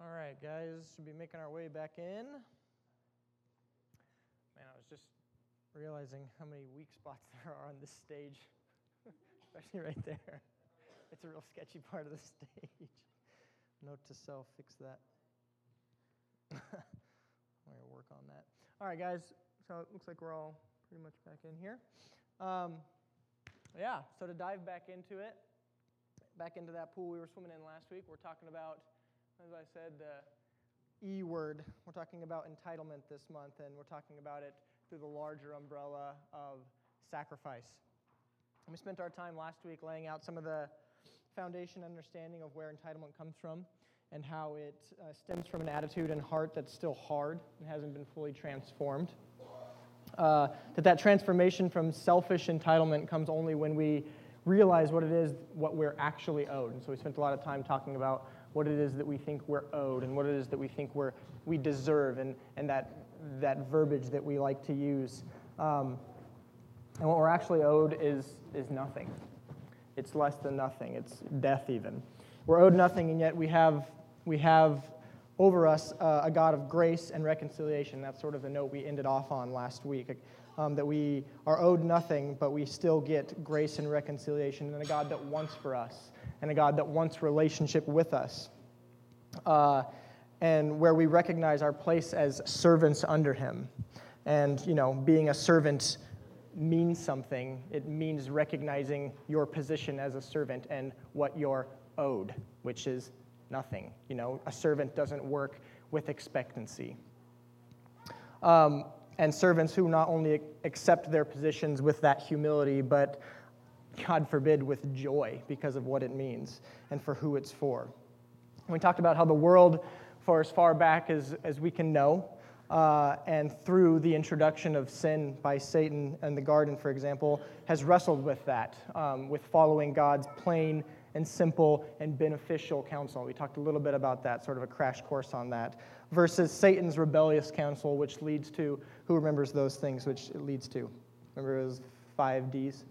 All right, guys, should be making our way back in. Man, I was just realizing how many weak spots there are on this stage, especially right there. It's a real sketchy part of the stage. Note to self, fix that. I'm going to work on that. All right, guys, so it looks like we're all pretty much back in here. Um, yeah, so to dive back into it, back into that pool we were swimming in last week, we're talking about as I said, the E word. We're talking about entitlement this month, and we're talking about it through the larger umbrella of sacrifice. And we spent our time last week laying out some of the foundation understanding of where entitlement comes from and how it uh, stems from an attitude and heart that's still hard and hasn't been fully transformed. Uh, that that transformation from selfish entitlement comes only when we realize what it is what we're actually owed. And so we spent a lot of time talking about what it is that we think we're owed and what it is that we think we're, we deserve and, and that, that verbiage that we like to use. Um, and what we're actually owed is, is nothing. It's less than nothing. It's death, even. We're owed nothing, and yet we have, we have over us uh, a God of grace and reconciliation. That's sort of the note we ended off on last week. Um, that we are owed nothing, but we still get grace and reconciliation, and a God that wants for us and a God that wants relationship with us. Uh, and where we recognize our place as servants under Him. And, you know, being a servant means something. It means recognizing your position as a servant and what you're owed, which is nothing. You know, a servant doesn't work with expectancy. Um, and servants who not only accept their positions with that humility, but God forbid, with joy because of what it means and for who it's for. We talked about how the world, for as far back as, as we can know, uh, and through the introduction of sin by Satan and the garden, for example, has wrestled with that, um, with following God's plain and simple and beneficial counsel. We talked a little bit about that, sort of a crash course on that, versus Satan's rebellious counsel, which leads to, who remembers those things, which it leads to? Remember was five D's?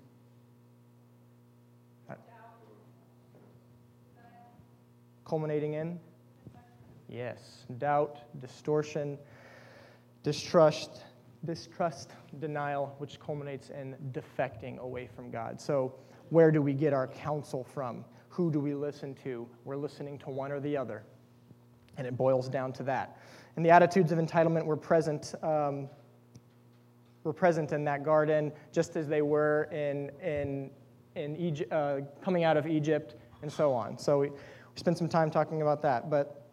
Culminating in? Yes, doubt, distortion, distrust, distrust, denial, which culminates in defecting away from God. So, where do we get our counsel from? Who do we listen to? We're listening to one or the other. And it boils down to that. And the attitudes of entitlement were present, um, were present in that garden just as they were in, in, in Egypt, uh, coming out of Egypt and so on. So, we, spend some time talking about that. But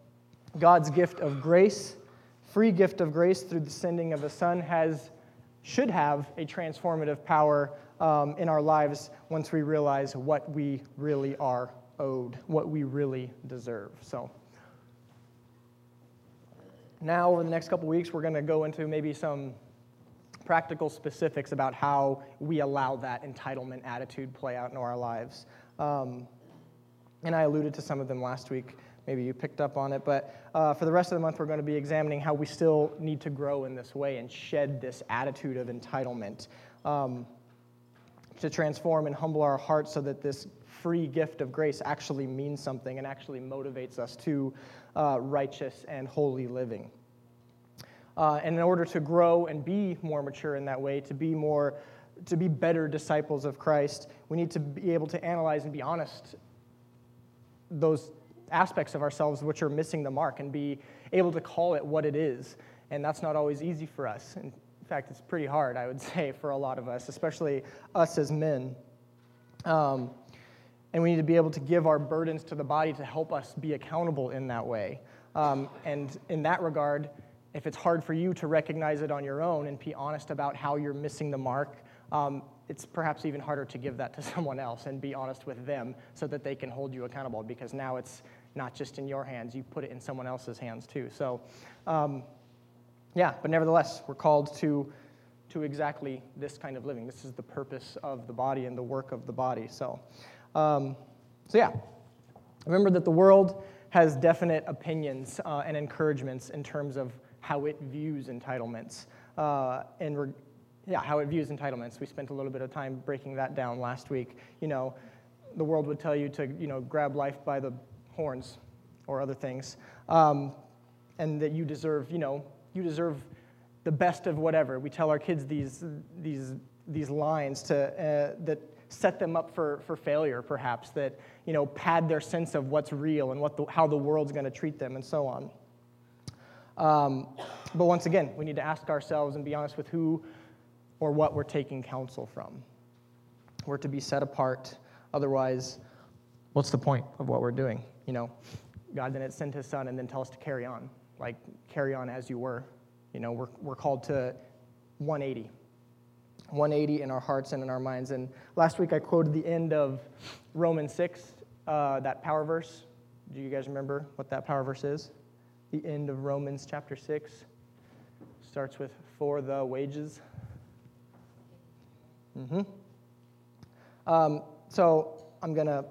God's gift of grace, free gift of grace through the sending of a Son, has should have a transformative power um, in our lives once we realize what we really are owed, what we really deserve. So now, over the next couple weeks, we're going to go into maybe some practical specifics about how we allow that entitlement attitude play out in our lives. Um, and I alluded to some of them last week. Maybe you picked up on it. But uh, for the rest of the month, we're going to be examining how we still need to grow in this way and shed this attitude of entitlement um, to transform and humble our hearts so that this free gift of grace actually means something and actually motivates us to uh, righteous and holy living. Uh, and in order to grow and be more mature in that way, to be more to be better disciples of Christ, we need to be able to analyze and be honest those aspects of ourselves which are missing the mark and be able to call it what it is. And that's not always easy for us. In fact, it's pretty hard, I would say, for a lot of us, especially us as men. Um, and we need to be able to give our burdens to the body to help us be accountable in that way. Um, and in that regard, if it's hard for you to recognize it on your own and be honest about how you're missing the mark, um, it's perhaps even harder to give that to someone else and be honest with them so that they can hold you accountable because now it's not just in your hands, you put it in someone else's hands too. So, um, yeah, but nevertheless, we're called to, to exactly this kind of living. This is the purpose of the body and the work of the body. So, um, so yeah, remember that the world has definite opinions uh, and encouragements in terms of how it views entitlements. Uh, and yeah, how it views entitlements. We spent a little bit of time breaking that down last week. You know, the world would tell you to, you know, grab life by the horns or other things, um, and that you deserve, you know, you deserve the best of whatever. We tell our kids these, these, these lines to, uh, that set them up for, for failure, perhaps, that, you know, pad their sense of what's real and what the, how the world's going to treat them and so on. Um, but once again, we need to ask ourselves and be honest with who or what we're taking counsel from. We're to be set apart. Otherwise, what's the point of what we're doing? You know, God didn't send his son and then tell us to carry on, like carry on as you were. You know, we're, we're called to 180. 180 in our hearts and in our minds. And last week I quoted the end of Romans 6, uh, that power verse. Do you guys remember what that power verse is? The end of Romans chapter 6 starts with, For the wages. Mm-hmm. Um, so I'm going to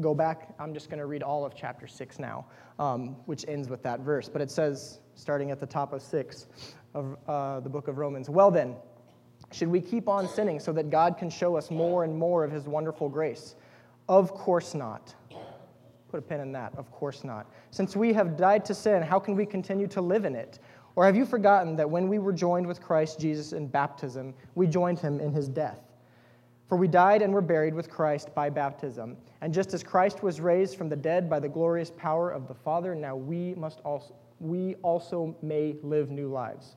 go back. I'm just going to read all of chapter 6 now, um, which ends with that verse. But it says, starting at the top of 6 of uh, the book of Romans, Well then, should we keep on sinning so that God can show us more and more of his wonderful grace? Of course not. Put a pin in that. Of course not. Since we have died to sin, how can we continue to live in it? Or have you forgotten that when we were joined with Christ Jesus in baptism, we joined him in his death? For we died and were buried with Christ by baptism. And just as Christ was raised from the dead by the glorious power of the Father, now we must also we also may live new lives.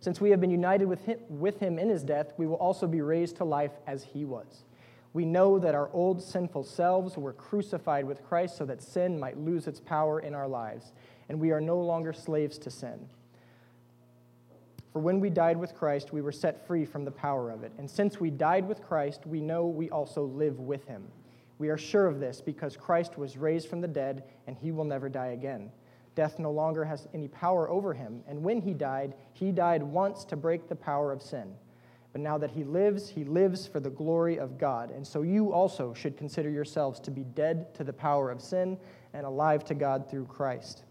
Since we have been united with him, with him in his death, we will also be raised to life as he was. We know that our old sinful selves were crucified with Christ so that sin might lose its power in our lives, and we are no longer slaves to sin. For when we died with Christ, we were set free from the power of it. And since we died with Christ, we know we also live with him. We are sure of this because Christ was raised from the dead, and he will never die again. Death no longer has any power over him, and when he died, he died once to break the power of sin. But now that he lives, he lives for the glory of God. And so you also should consider yourselves to be dead to the power of sin and alive to God through Christ.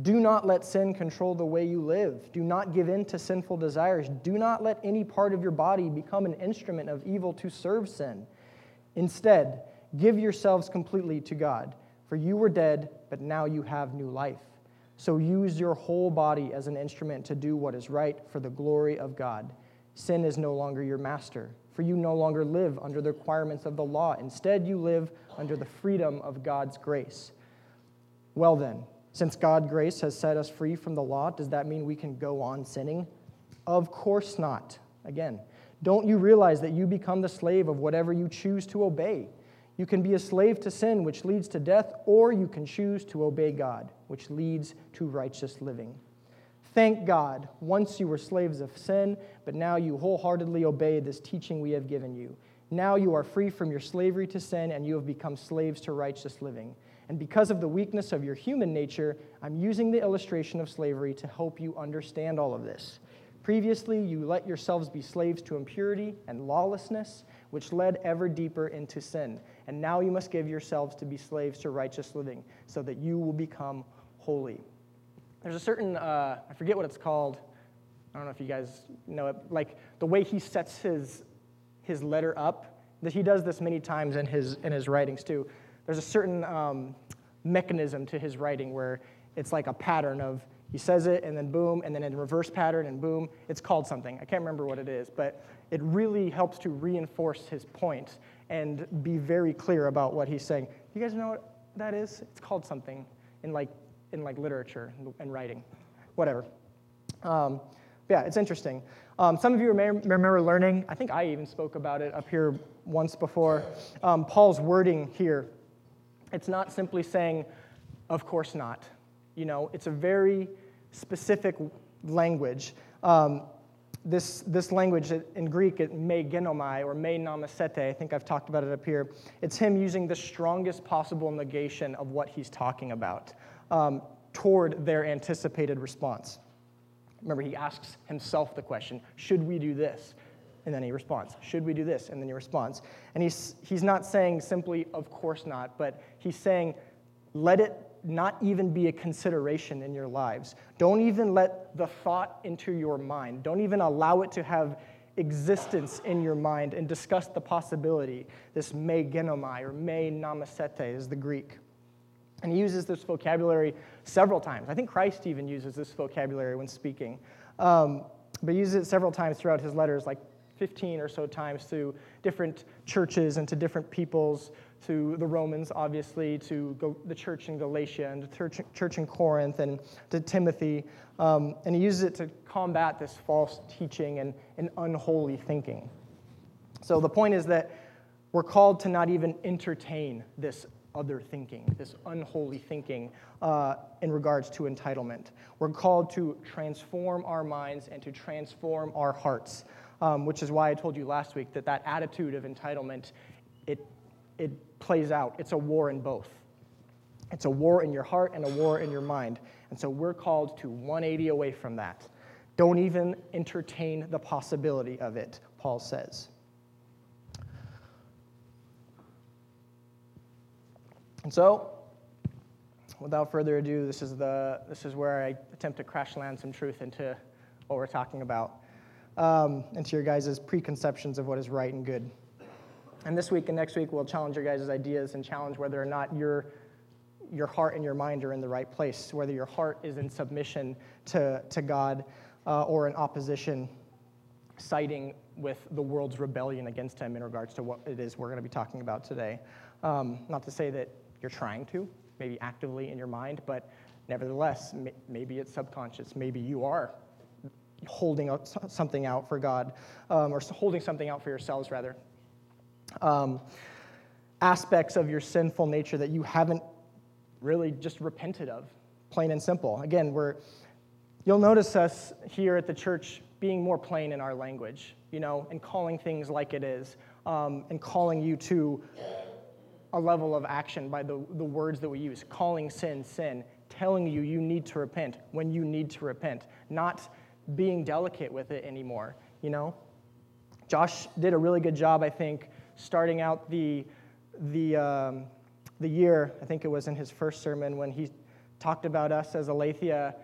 Do not let sin control the way you live. Do not give in to sinful desires. Do not let any part of your body become an instrument of evil to serve sin. Instead, give yourselves completely to God. For you were dead, but now you have new life. So use your whole body as an instrument to do what is right for the glory of God. Sin is no longer your master, for you no longer live under the requirements of the law. Instead, you live under the freedom of God's grace. Well, then, since God's grace has set us free from the law, does that mean we can go on sinning? Of course not. Again, don't you realize that you become the slave of whatever you choose to obey? You can be a slave to sin, which leads to death, or you can choose to obey God, which leads to righteous living. Thank God, once you were slaves of sin, but now you wholeheartedly obey this teaching we have given you. Now you are free from your slavery to sin, and you have become slaves to righteous living. And because of the weakness of your human nature, I'm using the illustration of slavery to help you understand all of this. Previously, you let yourselves be slaves to impurity and lawlessness, which led ever deeper into sin. And now you must give yourselves to be slaves to righteous living, so that you will become holy. There's a certain, uh, I forget what it's called. I don't know if you guys know it. Like the way he sets his, his letter up, that he does this many times in his, in his writings too. There's a certain um, mechanism to his writing where it's like a pattern of he says it and then boom, and then in reverse pattern and boom. It's called something. I can't remember what it is, but it really helps to reinforce his point and be very clear about what he's saying. You guys know what that is? It's called something in like in like literature and writing, whatever. Um, yeah, it's interesting. Um, some of you may remember learning. I think I even spoke about it up here once before. Um, Paul's wording here. It's not simply saying, "Of course not." You know, it's a very specific language. Um, this, this language in Greek, it me genomai or me namasete, I think I've talked about it up here. It's him using the strongest possible negation of what he's talking about um, toward their anticipated response. Remember, he asks himself the question should we do this? And then he responds, should we do this? And then he responds. And he's, he's not saying simply, of course not, but he's saying, let it not even be a consideration in your lives. Don't even let the thought into your mind. Don't even allow it to have existence in your mind and discuss the possibility. This me genomai or me namasete is the Greek. And he uses this vocabulary several times. I think Christ even uses this vocabulary when speaking. Um, but he uses it several times throughout his letters, like 15 or so times to different churches and to different peoples, to the Romans, obviously, to the church in Galatia and the church, church in Corinth and to Timothy. Um, and he uses it to combat this false teaching and, and unholy thinking. So the point is that we're called to not even entertain this other thinking, this unholy thinking uh, in regards to entitlement. We're called to transform our minds and to transform our hearts, um, which is why I told you last week that that attitude of entitlement, it, it plays out. It's a war in both. It's a war in your heart and a war in your mind. And so we're called to 180 away from that. Don't even entertain the possibility of it, Paul says. And so, without further ado, this is, the, this is where I attempt to crash land some truth into what we're talking about, um, into your guys' preconceptions of what is right and good. And this week and next week, we'll challenge your guys' ideas and challenge whether or not your, your heart and your mind are in the right place, whether your heart is in submission to, to God uh, or in opposition, siding with the world's rebellion against Him in regards to what it is we're going to be talking about today. Um, not to say that you're trying to, maybe actively in your mind, but nevertheless, maybe it's subconscious. Maybe you are holding out something out for God, um, or holding something out for yourselves, rather. Um, aspects of your sinful nature that you haven't really just repented of, plain and simple. Again, we're, you'll notice us here at the church being more plain in our language, you know, and calling things like it is, um, and calling you to a level of action by the, the words that we use calling sin sin, telling you you need to repent when you need to repent, not being delicate with it anymore, you know? Josh did a really good job, I think, starting out the, the, um, the year. I think it was in his first sermon when he talked about us as Aletheia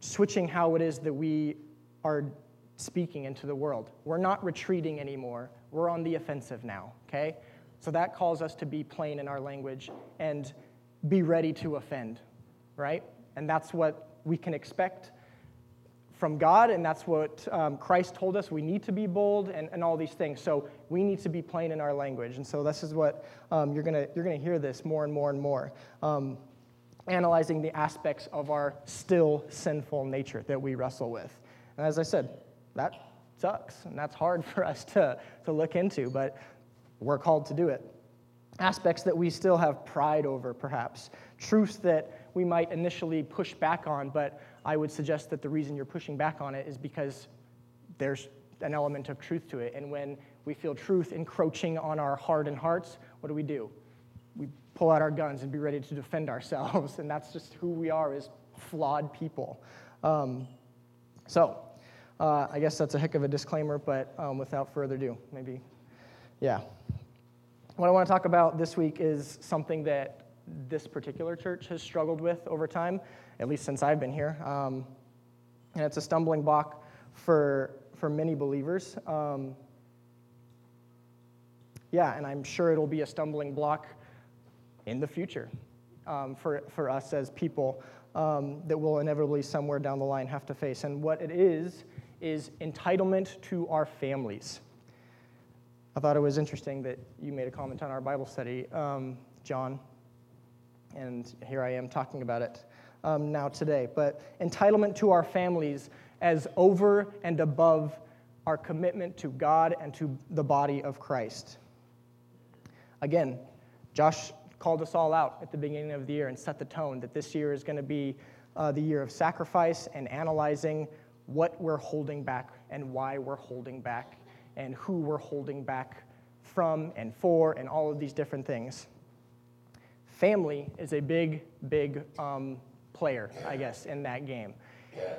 switching how it is that we are speaking into the world. We're not retreating anymore. We're on the offensive now, okay? So that calls us to be plain in our language and be ready to offend, right? And that's what we can expect from God, and that's what um, Christ told us. We need to be bold and, and all these things. So we need to be plain in our language. And so this is what um, you're going you're gonna hear this more and more and more. Um, analyzing the aspects of our still sinful nature that we wrestle with. And as I said, that sucks, and that's hard for us to, to look into, but we're called to do it. Aspects that we still have pride over, perhaps. Truths that we might initially push back on, but I would suggest that the reason you're pushing back on it is because there's an element of truth to it. And when we feel truth encroaching on our heart and hearts, what do we do? We pull out our guns and be ready to defend ourselves. And that's just who we are as flawed people. Um, so, uh, I guess that's a heck of a disclaimer, but um, without further ado, maybe, yeah. What I want to talk about this week is something that this particular church has struggled with over time, at least since I've been here. Um, and it's a stumbling block for, for many believers. Um, yeah, and I'm sure it'll be a stumbling block in the future um, for, for us as people um, that we'll inevitably somewhere down the line have to face. And what it is, is entitlement to our families. I thought it was interesting that you made a comment on our Bible study, um, John, and here I am talking about it um, now today. But entitlement to our families as over and above our commitment to God and to the body of Christ. Again, Josh called us all out at the beginning of the year and set the tone that this year is going to be uh, the year of sacrifice and analyzing what we're holding back and why we're holding back and who we're holding back from and for and all of these different things. Family is a big, big um, player, I guess, in that game.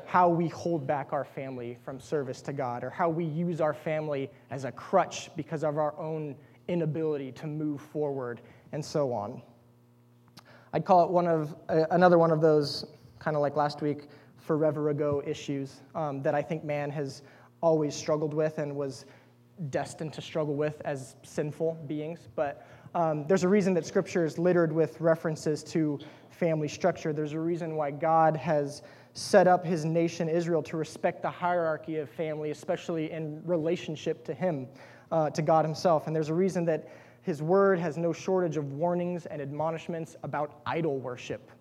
How we hold back our family from service to God, or how we use our family as a crutch because of our own inability to move forward, and so on. I'd call it one of uh, another one of those kind of like last week forever ago issues um, that I think man has always struggled with and was destined to struggle with as sinful beings. But Um, there's a reason that scripture is littered with references to family structure. There's a reason why God has set up his nation, Israel, to respect the hierarchy of family, especially in relationship to him, uh, to God himself. And there's a reason that his word has no shortage of warnings and admonishments about idol worship,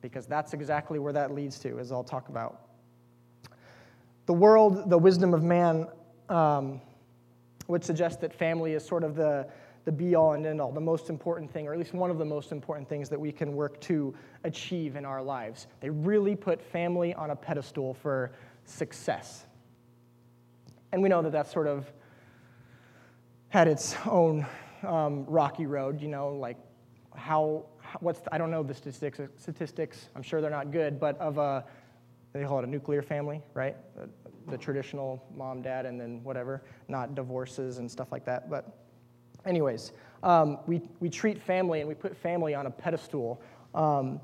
because that's exactly where that leads to, as I'll talk about. The world, the wisdom of man, um, would suggest that family is sort of the, the be all and end all, the most important thing, or at least one of the most important things that we can work to achieve in our lives. They really put family on a pedestal for success. And we know that that's sort of had its own um, rocky road, you know, like how, what's, the, I don't know the statistics, statistics, I'm sure they're not good, but of a, they call it a nuclear family, right? The, the traditional mom, dad, and then whatever, not divorces and stuff like that. But, anyways, um, we, we treat family and we put family on a pedestal. Um,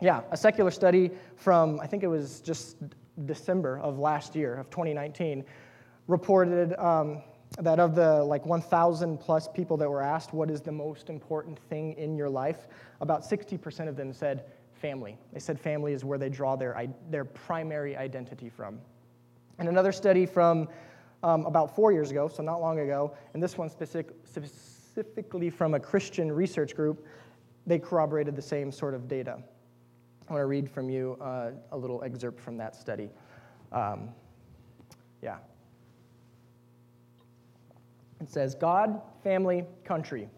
yeah, a secular study from, I think it was just December of last year, of 2019, reported um, that of the like 1,000 plus people that were asked, what is the most important thing in your life, about 60% of them said family. They said family is where they draw their, their primary identity from. And another study from um, about four years ago, so not long ago, and this one specific, specifically from a Christian research group, they corroborated the same sort of data. I want to read from you uh, a little excerpt from that study. Um, yeah. It says God, family, country.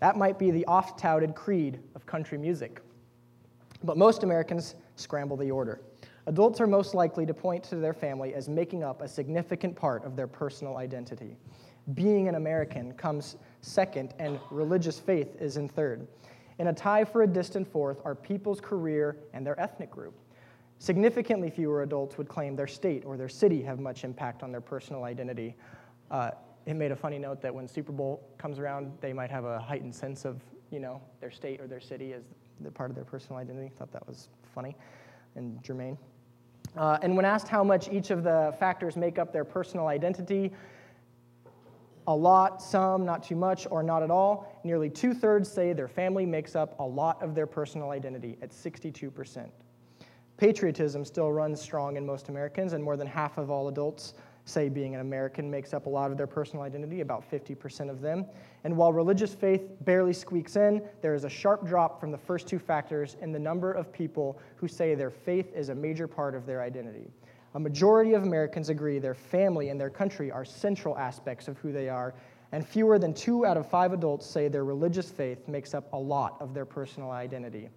That might be the oft touted creed of country music. But most Americans scramble the order. Adults are most likely to point to their family as making up a significant part of their personal identity. Being an American comes second, and religious faith is in third. In a tie for a distant fourth are people's career and their ethnic group. Significantly fewer adults would claim their state or their city have much impact on their personal identity. Uh, it made a funny note that when Super Bowl comes around, they might have a heightened sense of, you know, their state or their city as the part of their personal identity. Thought that was funny and germane. Uh, and when asked how much each of the factors make up their personal identity, a lot, some, not too much, or not at all, nearly two thirds say their family makes up a lot of their personal identity at 62%. Patriotism still runs strong in most Americans, and more than half of all adults say being an American makes up a lot of their personal identity, about 50% of them. And while religious faith barely squeaks in, there is a sharp drop from the first two factors in the number of people who say their faith is a major part of their identity. A majority of Americans agree their family and their country are central aspects of who they are, and fewer than two out of five adults say their religious faith makes up a lot of their personal identity.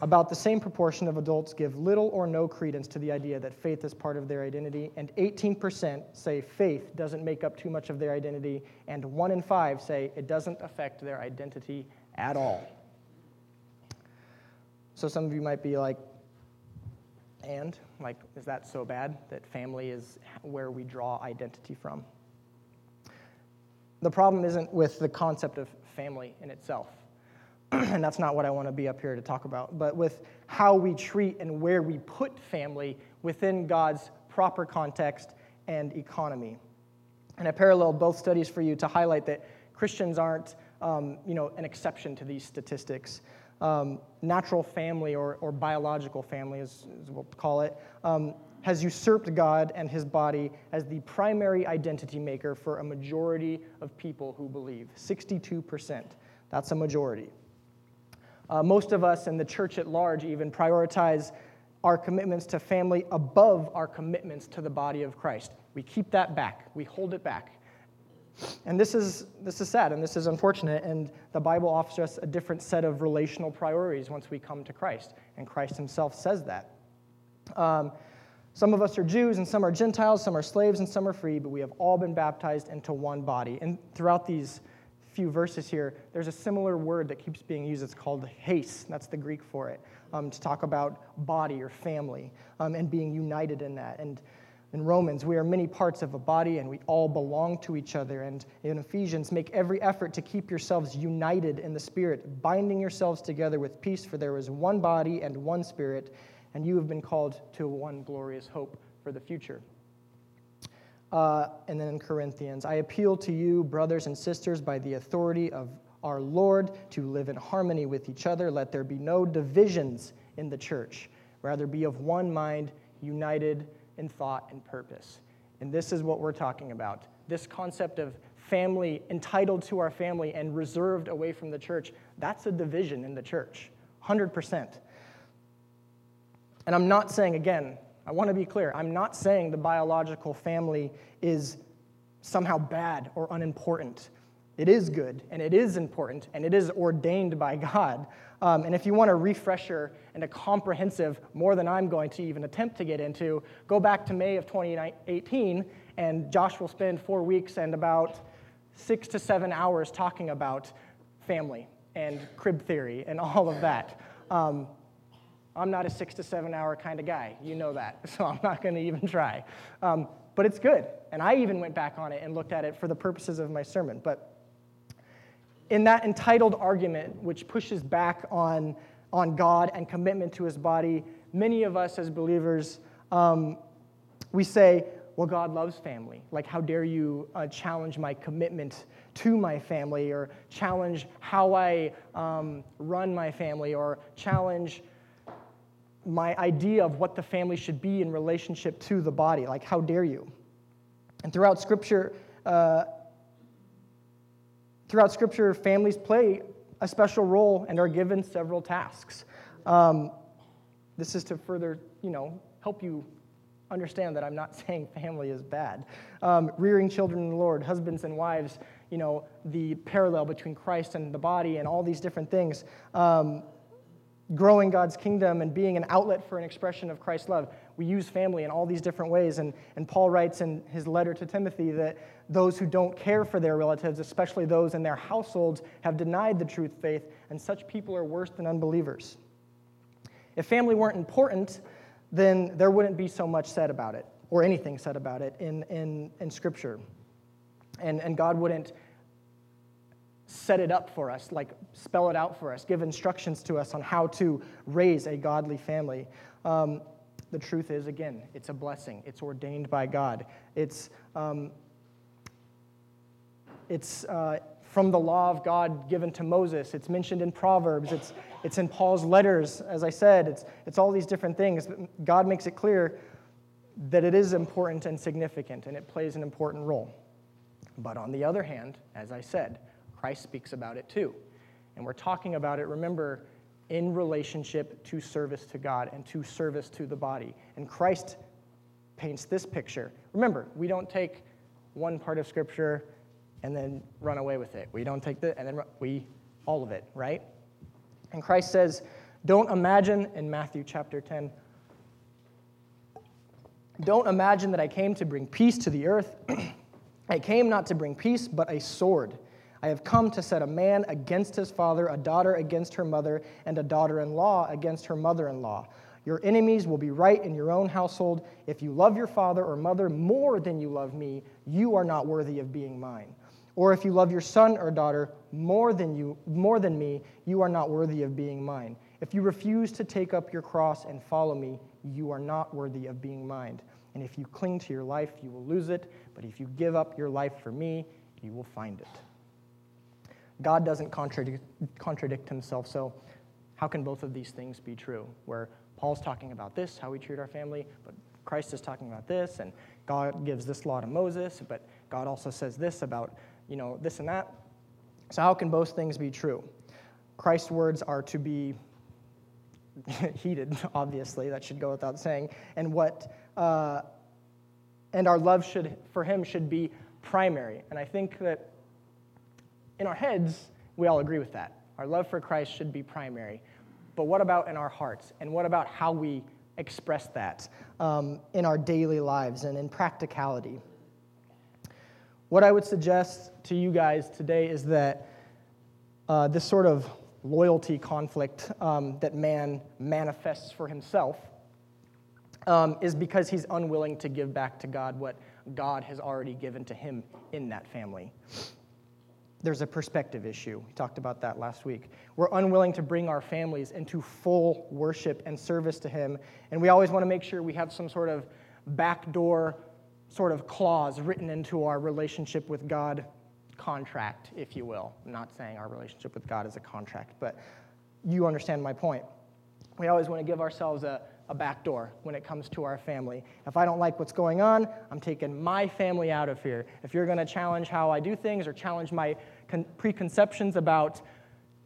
About the same proportion of adults give little or no credence to the idea that faith is part of their identity, and 18% say faith doesn't make up too much of their identity, and one in five say it doesn't affect their identity at all. So some of you might be like, and? Like, is that so bad that family is where we draw identity from? The problem isn't with the concept of family in itself. and that's not what I want to be up here to talk about, but with how we treat and where we put family within God's proper context and economy. And I paralleled both studies for you to highlight that Christians aren't um, you know, an exception to these statistics. Um, natural family or, or biological family, as, as we'll call it, um, has usurped God and his body as the primary identity maker for a majority of people who believe 62%. That's a majority. Uh, most of us in the church at large even prioritize our commitments to family above our commitments to the body of Christ. We keep that back, we hold it back. And this is, this is sad and this is unfortunate, and the Bible offers us a different set of relational priorities once we come to Christ, and Christ himself says that. Um, some of us are Jews, and some are Gentiles, some are slaves, and some are free, but we have all been baptized into one body. And throughout these few verses here, there's a similar word that keeps being used. It's called haste. That's the Greek for it, um, to talk about body or family um, and being united in that. And in Romans, we are many parts of a body and we all belong to each other. And in Ephesians, make every effort to keep yourselves united in the Spirit, binding yourselves together with peace, for there is one body and one Spirit, and you have been called to one glorious hope for the future. Uh, and then in Corinthians, I appeal to you, brothers and sisters, by the authority of our Lord, to live in harmony with each other. Let there be no divisions in the church. Rather, be of one mind, united in thought and purpose. And this is what we're talking about. This concept of family, entitled to our family and reserved away from the church, that's a division in the church, 100%. And I'm not saying, again, I want to be clear, I'm not saying the biological family is somehow bad or unimportant. It is good and it is important and it is ordained by God. Um, and if you want a refresher and a comprehensive, more than I'm going to even attempt to get into, go back to May of 2018 and Josh will spend four weeks and about six to seven hours talking about family and crib theory and all of that. Um, I'm not a six to seven hour kind of guy. You know that. So I'm not going to even try. Um, but it's good. And I even went back on it and looked at it for the purposes of my sermon. But in that entitled argument, which pushes back on, on God and commitment to his body, many of us as believers, um, we say, well, God loves family. Like, how dare you uh, challenge my commitment to my family, or challenge how I um, run my family, or challenge my idea of what the family should be in relationship to the body. Like, how dare you? And throughout Scripture, uh, throughout Scripture, families play a special role and are given several tasks. Um, this is to further, you know, help you understand that I'm not saying family is bad. Um, rearing children in the Lord, husbands and wives, you know, the parallel between Christ and the body, and all these different things. Um, growing God's kingdom and being an outlet for an expression of Christ's love. We use family in all these different ways. And, and Paul writes in his letter to Timothy that those who don't care for their relatives, especially those in their households, have denied the truth faith, and such people are worse than unbelievers. If family weren't important, then there wouldn't be so much said about it, or anything said about it in, in, in Scripture. And, and God wouldn't set it up for us, like spell it out for us, give instructions to us on how to raise a godly family. Um, the truth is, again, it's a blessing. It's ordained by God. It's, um, it's uh, from the law of God given to Moses. It's mentioned in Proverbs. It's, it's in Paul's letters, as I said. It's, it's all these different things. God makes it clear that it is important and significant, and it plays an important role. But on the other hand, as I said, Christ speaks about it too. And we're talking about it, remember, in relationship to service to God and to service to the body. And Christ paints this picture. Remember, we don't take one part of Scripture and then run away with it. We don't take the, and then we, all of it, right? And Christ says, don't imagine, in Matthew chapter 10, don't imagine that I came to bring peace to the earth. I came not to bring peace, but a sword. I have come to set a man against his father, a daughter against her mother, and a daughter in law against her mother in law. Your enemies will be right in your own household. If you love your father or mother more than you love me, you are not worthy of being mine. Or if you love your son or daughter more than, you, more than me, you are not worthy of being mine. If you refuse to take up your cross and follow me, you are not worthy of being mine. And if you cling to your life, you will lose it. But if you give up your life for me, you will find it. God doesn't contradict, contradict himself, so how can both of these things be true? Where Paul's talking about this, how we treat our family, but Christ is talking about this, and God gives this law to Moses, but God also says this about, you know, this and that. So how can both things be true? Christ's words are to be heeded, obviously, that should go without saying, and what, uh, and our love should, for him should be primary. And I think that in our heads, we all agree with that. Our love for Christ should be primary. But what about in our hearts? And what about how we express that um, in our daily lives and in practicality? What I would suggest to you guys today is that uh, this sort of loyalty conflict um, that man manifests for himself um, is because he's unwilling to give back to God what God has already given to him in that family there's a perspective issue. We talked about that last week. We're unwilling to bring our families into full worship and service to Him, and we always want to make sure we have some sort of backdoor sort of clause written into our relationship with God contract, if you will. I'm not saying our relationship with God is a contract, but you understand my point. We always want to give ourselves a, a back door when it comes to our family. If I don't like what's going on, I'm taking my family out of here. If you're going to challenge how I do things or challenge my con- preconceptions about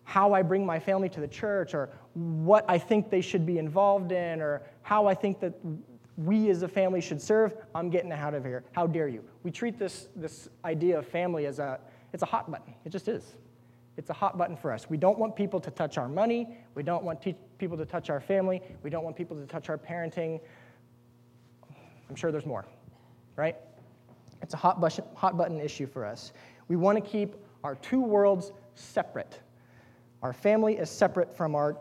how I bring my family to the church or what I think they should be involved in or how I think that we as a family should serve, I'm getting out of here. How dare you? We treat this, this idea of family as a, it's a hot button. It just is. It's a hot button for us. We don't want people to touch our money. We don't want te- people to touch our family. We don't want people to touch our parenting. I'm sure there's more, right? It's a hot, bus- hot button issue for us. We want to keep our two worlds separate. Our family is separate from our,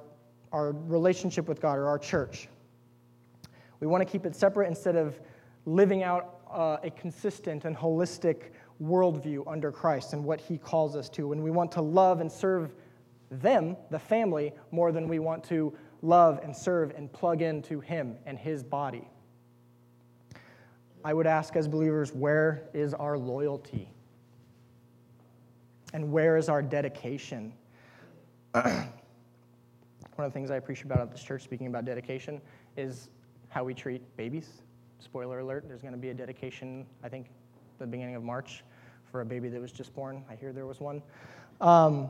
our relationship with God or our church. We want to keep it separate instead of living out uh, a consistent and holistic worldview under Christ and what he calls us to. And we want to love and serve them, the family, more than we want to love and serve and plug into him and his body. I would ask as believers, where is our loyalty? And where is our dedication? One of the things I appreciate about this church, speaking about dedication, is how we treat babies. Spoiler alert, there's going to be a dedication, I think, the beginning of March for a baby that was just born. I hear there was one. Um,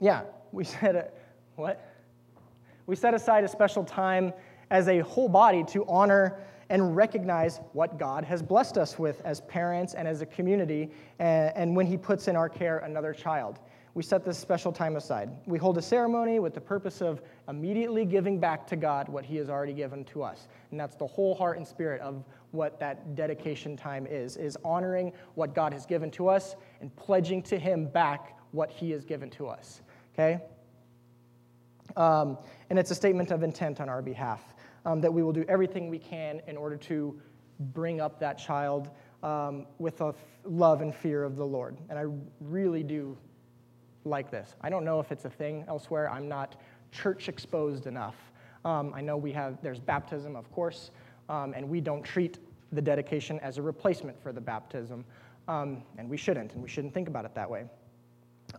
yeah, we set a, what? We set aside a special time as a whole body to honor and recognize what God has blessed us with as parents and as a community, and, when He puts in our care another child we set this special time aside. We hold a ceremony with the purpose of immediately giving back to God what He has already given to us. And that's the whole heart and spirit of what that dedication time is, is honoring what God has given to us and pledging to Him back what He has given to us. Okay? Um, and it's a statement of intent on our behalf um, that we will do everything we can in order to bring up that child um, with a f- love and fear of the Lord. And I really do like this. I don't know if it's a thing elsewhere. I'm not church exposed enough. Um, I know we have, there's baptism, of course, um, and we don't treat the dedication as a replacement for the baptism. Um, and we shouldn't, and we shouldn't think about it that way.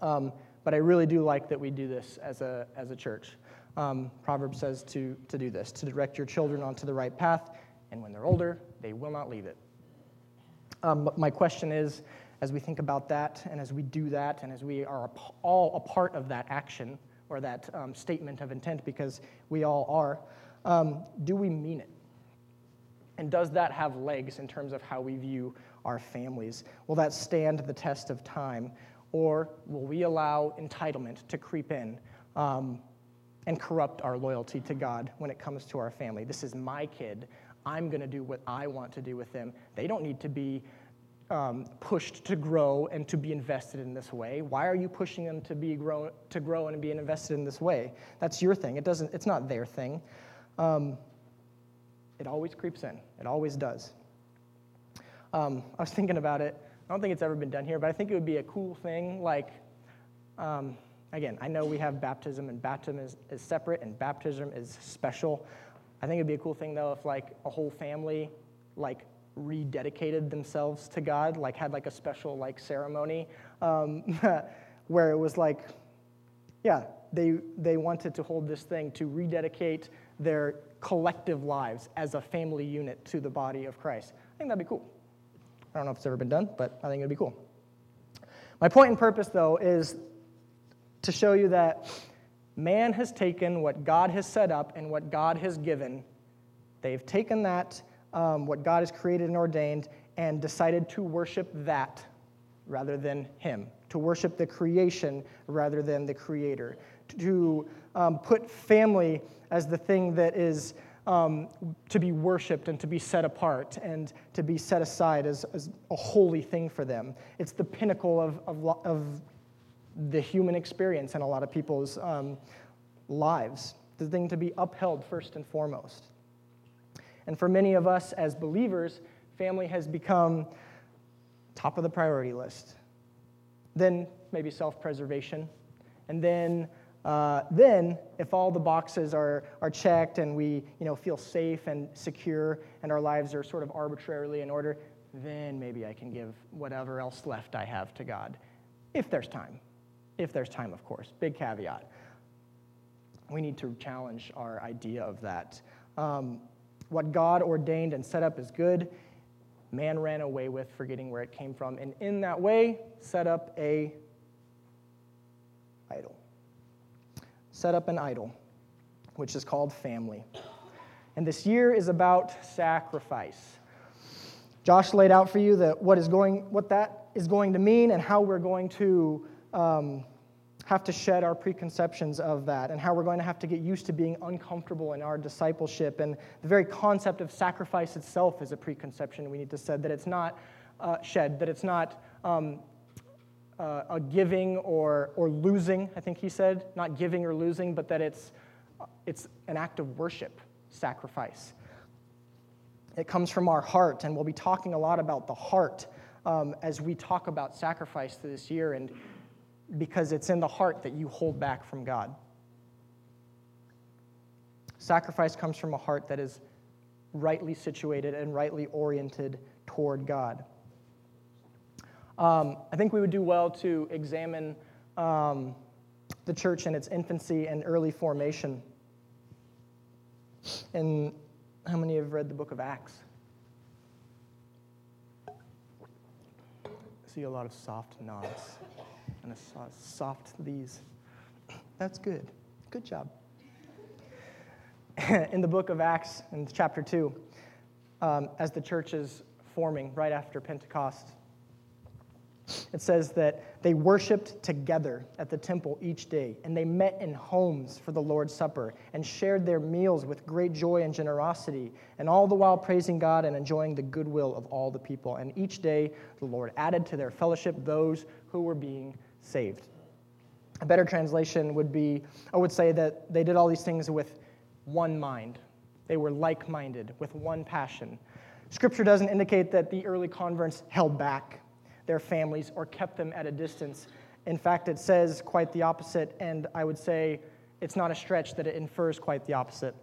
Um, but I really do like that we do this as a, as a church. Um, Proverbs says to, to do this, to direct your children onto the right path, and when they're older, they will not leave it. Um, my question is as we think about that and as we do that and as we are all a part of that action or that um, statement of intent, because we all are, um, do we mean it? And does that have legs in terms of how we view our families? Will that stand the test of time? Or will we allow entitlement to creep in um, and corrupt our loyalty to God when it comes to our family? This is my kid. I'm going to do what I want to do with them. They don't need to be um, pushed to grow and to be invested in this way? Why are you pushing them to be grow to grow and be invested in this way? That's your thing. It doesn't. It's not their thing. Um, it always creeps in. It always does. Um, I was thinking about it. I don't think it's ever been done here, but I think it would be a cool thing. Like, um, again, I know we have baptism, and baptism is, is separate, and baptism is special. I think it'd be a cool thing though if like a whole family like rededicated themselves to God, like had like a special like ceremony um, where it was like, yeah, they they wanted to hold this thing to rededicate their collective lives as a family unit to the body of Christ. I think that'd be cool. I don't know if it's ever been done, but I think it'd be cool. My point and purpose, though, is to show you that man has taken what God has set up and what God has given. They've taken that um, what God has created and ordained, and decided to worship that rather than Him, to worship the creation rather than the Creator, to um, put family as the thing that is um, to be worshiped and to be set apart and to be set aside as, as a holy thing for them. It's the pinnacle of, of, of the human experience in a lot of people's um, lives, the thing to be upheld first and foremost. And for many of us as believers, family has become top of the priority list. Then maybe self preservation. And then Uh, then, if all the boxes are, are checked and we you know, feel safe and secure and our lives are sort of arbitrarily in order, then maybe I can give whatever else left I have to God. If there's time. If there's time, of course. Big caveat. We need to challenge our idea of that. Um, what God ordained and set up is good. Man ran away with, forgetting where it came from, and in that way, set up a idol set up an idol, which is called family. And this year is about sacrifice. Josh laid out for you that what is going, what that is going to mean, and how we're going to um, have to shed our preconceptions of that, and how we're going to have to get used to being uncomfortable in our discipleship. And the very concept of sacrifice itself is a preconception we need to shed. That it's not uh, shed. That it's not um, uh, a giving or, or losing, I think he said, not giving or losing, but that it's, it's an act of worship, sacrifice. It comes from our heart, and we'll be talking a lot about the heart um, as we talk about sacrifice this year, and because it's in the heart that you hold back from God. Sacrifice comes from a heart that is rightly situated and rightly oriented toward God. Um, I think we would do well to examine um, the church in its infancy and early formation. And how many have read the book of Acts? I see a lot of soft nods and a soft these. That's good. Good job. in the book of Acts, in chapter 2, um, as the church is forming right after Pentecost, it says that they worshiped together at the temple each day, and they met in homes for the Lord's Supper, and shared their meals with great joy and generosity, and all the while praising God and enjoying the goodwill of all the people. And each day the Lord added to their fellowship those who were being saved. A better translation would be I would say that they did all these things with one mind. They were like minded, with one passion. Scripture doesn't indicate that the early converts held back their families or kept them at a distance. In fact, it says quite the opposite, and I would say it's not a stretch that it infers quite the opposite.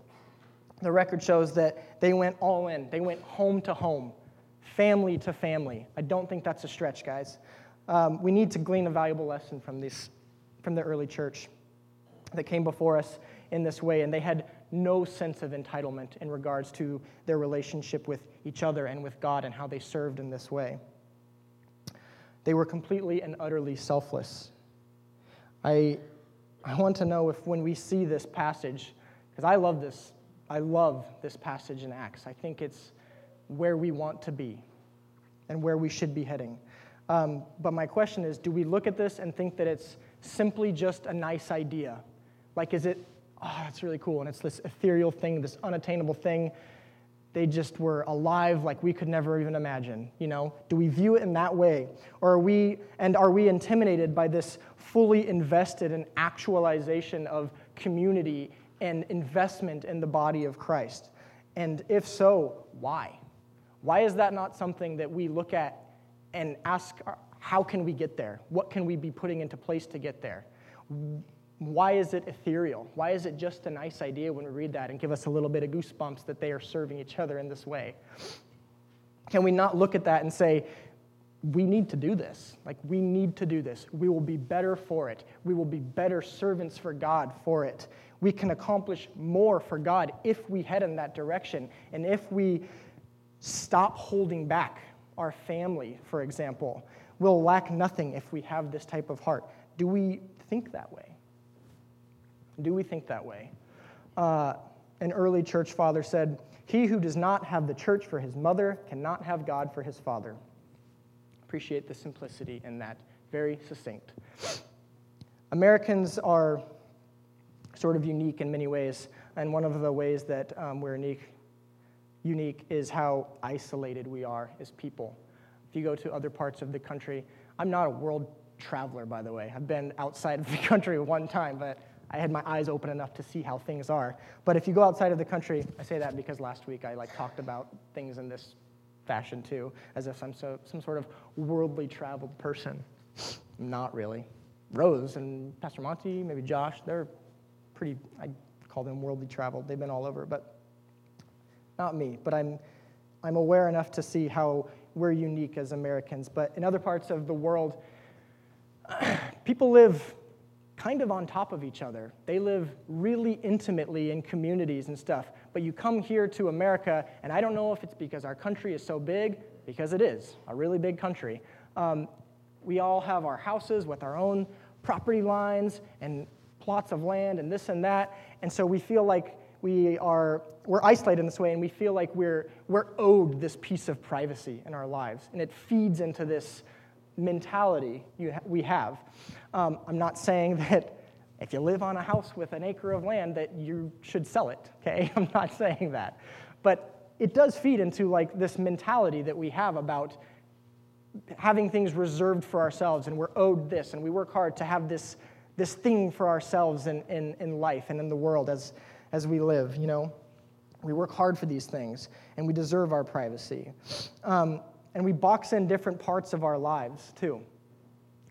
The record shows that they went all in, they went home to home, family to family. I don't think that's a stretch, guys. Um, we need to glean a valuable lesson from, this, from the early church that came before us in this way, and they had no sense of entitlement in regards to their relationship with each other and with God and how they served in this way. They were completely and utterly selfless. I, I want to know if when we see this passage, because I love this, I love this passage in Acts. I think it's where we want to be and where we should be heading. Um, but my question is do we look at this and think that it's simply just a nice idea? Like, is it, oh, that's really cool, and it's this ethereal thing, this unattainable thing. They just were alive like we could never even imagine you know? Do we view it in that way? Or are we and are we intimidated by this fully invested in actualization of community and investment in the body of christ? And if so why? Why is that not something that we look at and ask how can we get there what can we be putting into place to get there why is it ethereal? Why is it just a nice idea when we read that and give us a little bit of goosebumps that they are serving each other in this way? Can we not look at that and say, we need to do this? Like, we need to do this. We will be better for it. We will be better servants for God for it. We can accomplish more for God if we head in that direction and if we stop holding back our family, for example. We'll lack nothing if we have this type of heart. Do we think that way? Do we think that way? Uh, an early church father said, He who does not have the church for his mother cannot have God for his father. Appreciate the simplicity in that. Very succinct. Americans are sort of unique in many ways, and one of the ways that um, we're unique, unique is how isolated we are as people. If you go to other parts of the country, I'm not a world traveler, by the way. I've been outside of the country one time, but I had my eyes open enough to see how things are. But if you go outside of the country, I say that because last week I like talked about things in this fashion too, as if I'm so, some sort of worldly traveled person. Not really. Rose and Pastor Monty, maybe Josh, they're pretty, I call them worldly traveled. They've been all over, but not me. But I'm, I'm aware enough to see how we're unique as Americans. But in other parts of the world, people live kind of on top of each other. They live really intimately in communities and stuff. But you come here to America, and I don't know if it's because our country is so big, because it is a really big country. Um, we all have our houses with our own property lines and plots of land and this and that. And so we feel like we are we're isolated in this way and we feel like we're we're owed this piece of privacy in our lives and it feeds into this mentality ha- we have. Um, i'm not saying that if you live on a house with an acre of land that you should sell it okay? I'm not saying that. But it does feed into like this mentality that we have about having things reserved for ourselves and we're owed this and we work hard to have this this thing for ourselves in, in, in life and in the world as, as we live, you know? We work hard for these things, and we deserve our privacy. Um, and we box in different parts of our lives, too.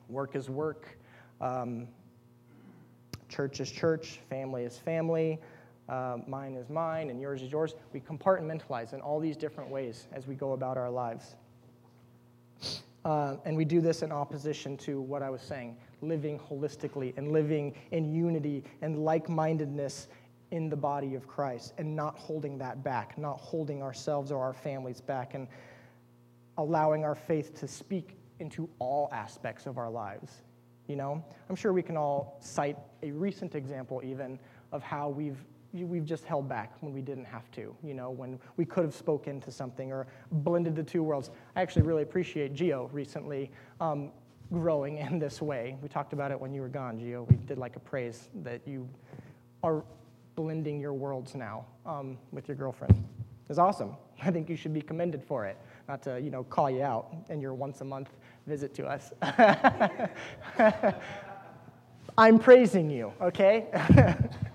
Work is work, um, church is church, family is family, uh, mine is mine, and yours is yours. We compartmentalize in all these different ways as we go about our lives. Uh, and we do this in opposition to what I was saying living holistically and living in unity and like mindedness in the body of Christ and not holding that back, not holding ourselves or our families back, and allowing our faith to speak into all aspects of our lives. You know, I'm sure we can all cite a recent example, even, of how we've we've just held back when we didn't have to, you know, when we could have spoken to something or blended the two worlds. I actually really appreciate Geo recently um, growing in this way. We talked about it when you were gone, Geo. We did like a praise that you are blending your worlds now um, with your girlfriend. is awesome. I think you should be commended for it. Not to, you know, call you out in your once a month visit to us. I'm praising you, okay?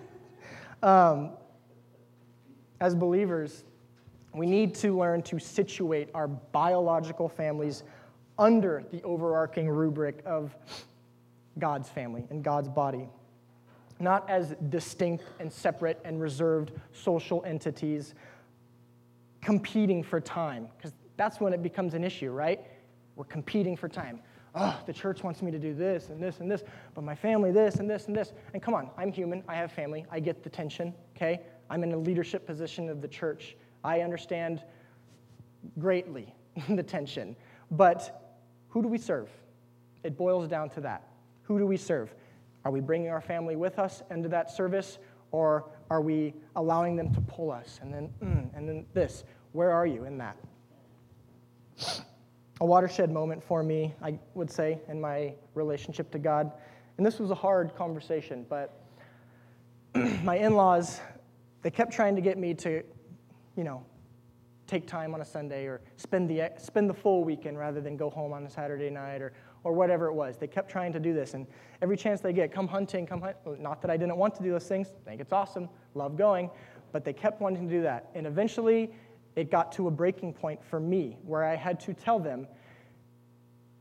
um, as believers, we need to learn to situate our biological families under the overarching rubric of God's family and God's body. Not as distinct and separate and reserved social entities competing for time, because that's when it becomes an issue, right? We're competing for time. Oh, the church wants me to do this and this and this, but my family this and this and this. And come on, I'm human. I have family. I get the tension, okay? I'm in a leadership position of the church. I understand greatly the tension. But who do we serve? It boils down to that. Who do we serve? Are we bringing our family with us into that service, or are we allowing them to pull us? And then, mm, and then this. Where are you in that? A watershed moment for me, I would say, in my relationship to God. And this was a hard conversation, but my in laws, they kept trying to get me to, you know, take time on a Sunday or spend the, spend the full weekend rather than go home on a Saturday night or, or whatever it was. They kept trying to do this. And every chance they get, come hunting, come hunt. Not that I didn't want to do those things, I think it's awesome, love going, but they kept wanting to do that. And eventually, it got to a breaking point for me where I had to tell them,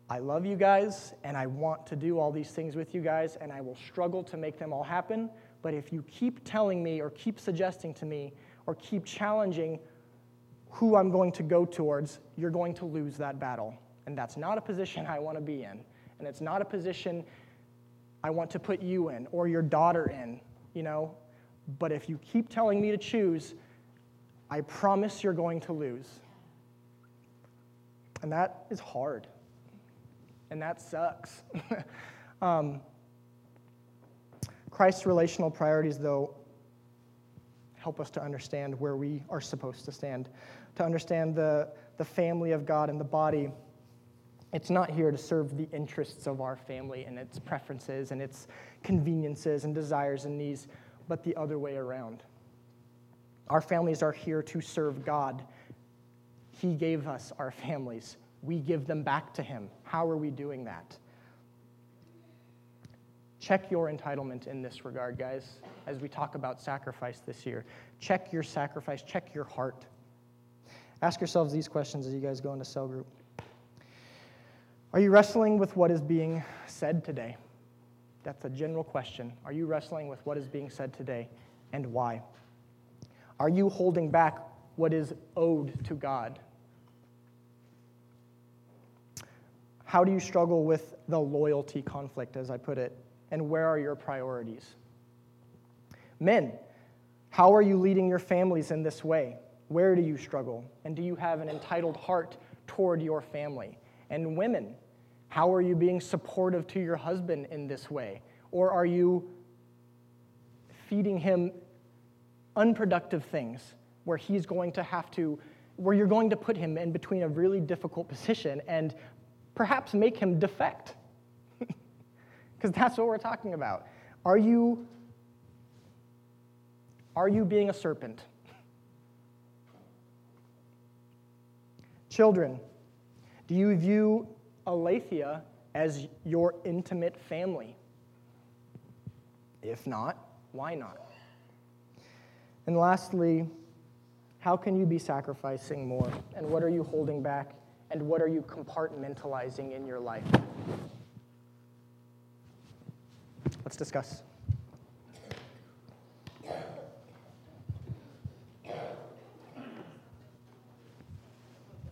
I love you guys and I want to do all these things with you guys and I will struggle to make them all happen. But if you keep telling me or keep suggesting to me or keep challenging who I'm going to go towards, you're going to lose that battle. And that's not a position I want to be in. And it's not a position I want to put you in or your daughter in, you know. But if you keep telling me to choose, I promise you're going to lose. And that is hard. And that sucks. um, Christ's relational priorities, though, help us to understand where we are supposed to stand to understand the, the family of God and the body. It's not here to serve the interests of our family and its preferences and its conveniences and desires and needs, but the other way around. Our families are here to serve God. He gave us our families. We give them back to Him. How are we doing that? Check your entitlement in this regard, guys, as we talk about sacrifice this year. Check your sacrifice, check your heart. Ask yourselves these questions as you guys go into cell group. Are you wrestling with what is being said today? That's a general question. Are you wrestling with what is being said today and why? Are you holding back what is owed to God? How do you struggle with the loyalty conflict, as I put it? And where are your priorities? Men, how are you leading your families in this way? Where do you struggle? And do you have an entitled heart toward your family? And women, how are you being supportive to your husband in this way? Or are you feeding him unproductive things where he's going to have to, where you're going to put him in between a really difficult position and perhaps make him defect? Because that's what we're talking about. Are you, are you being a serpent? Children, do you view Aletheia as your intimate family? If not, why not? And lastly, how can you be sacrificing more? And what are you holding back? And what are you compartmentalizing in your life? Let's discuss.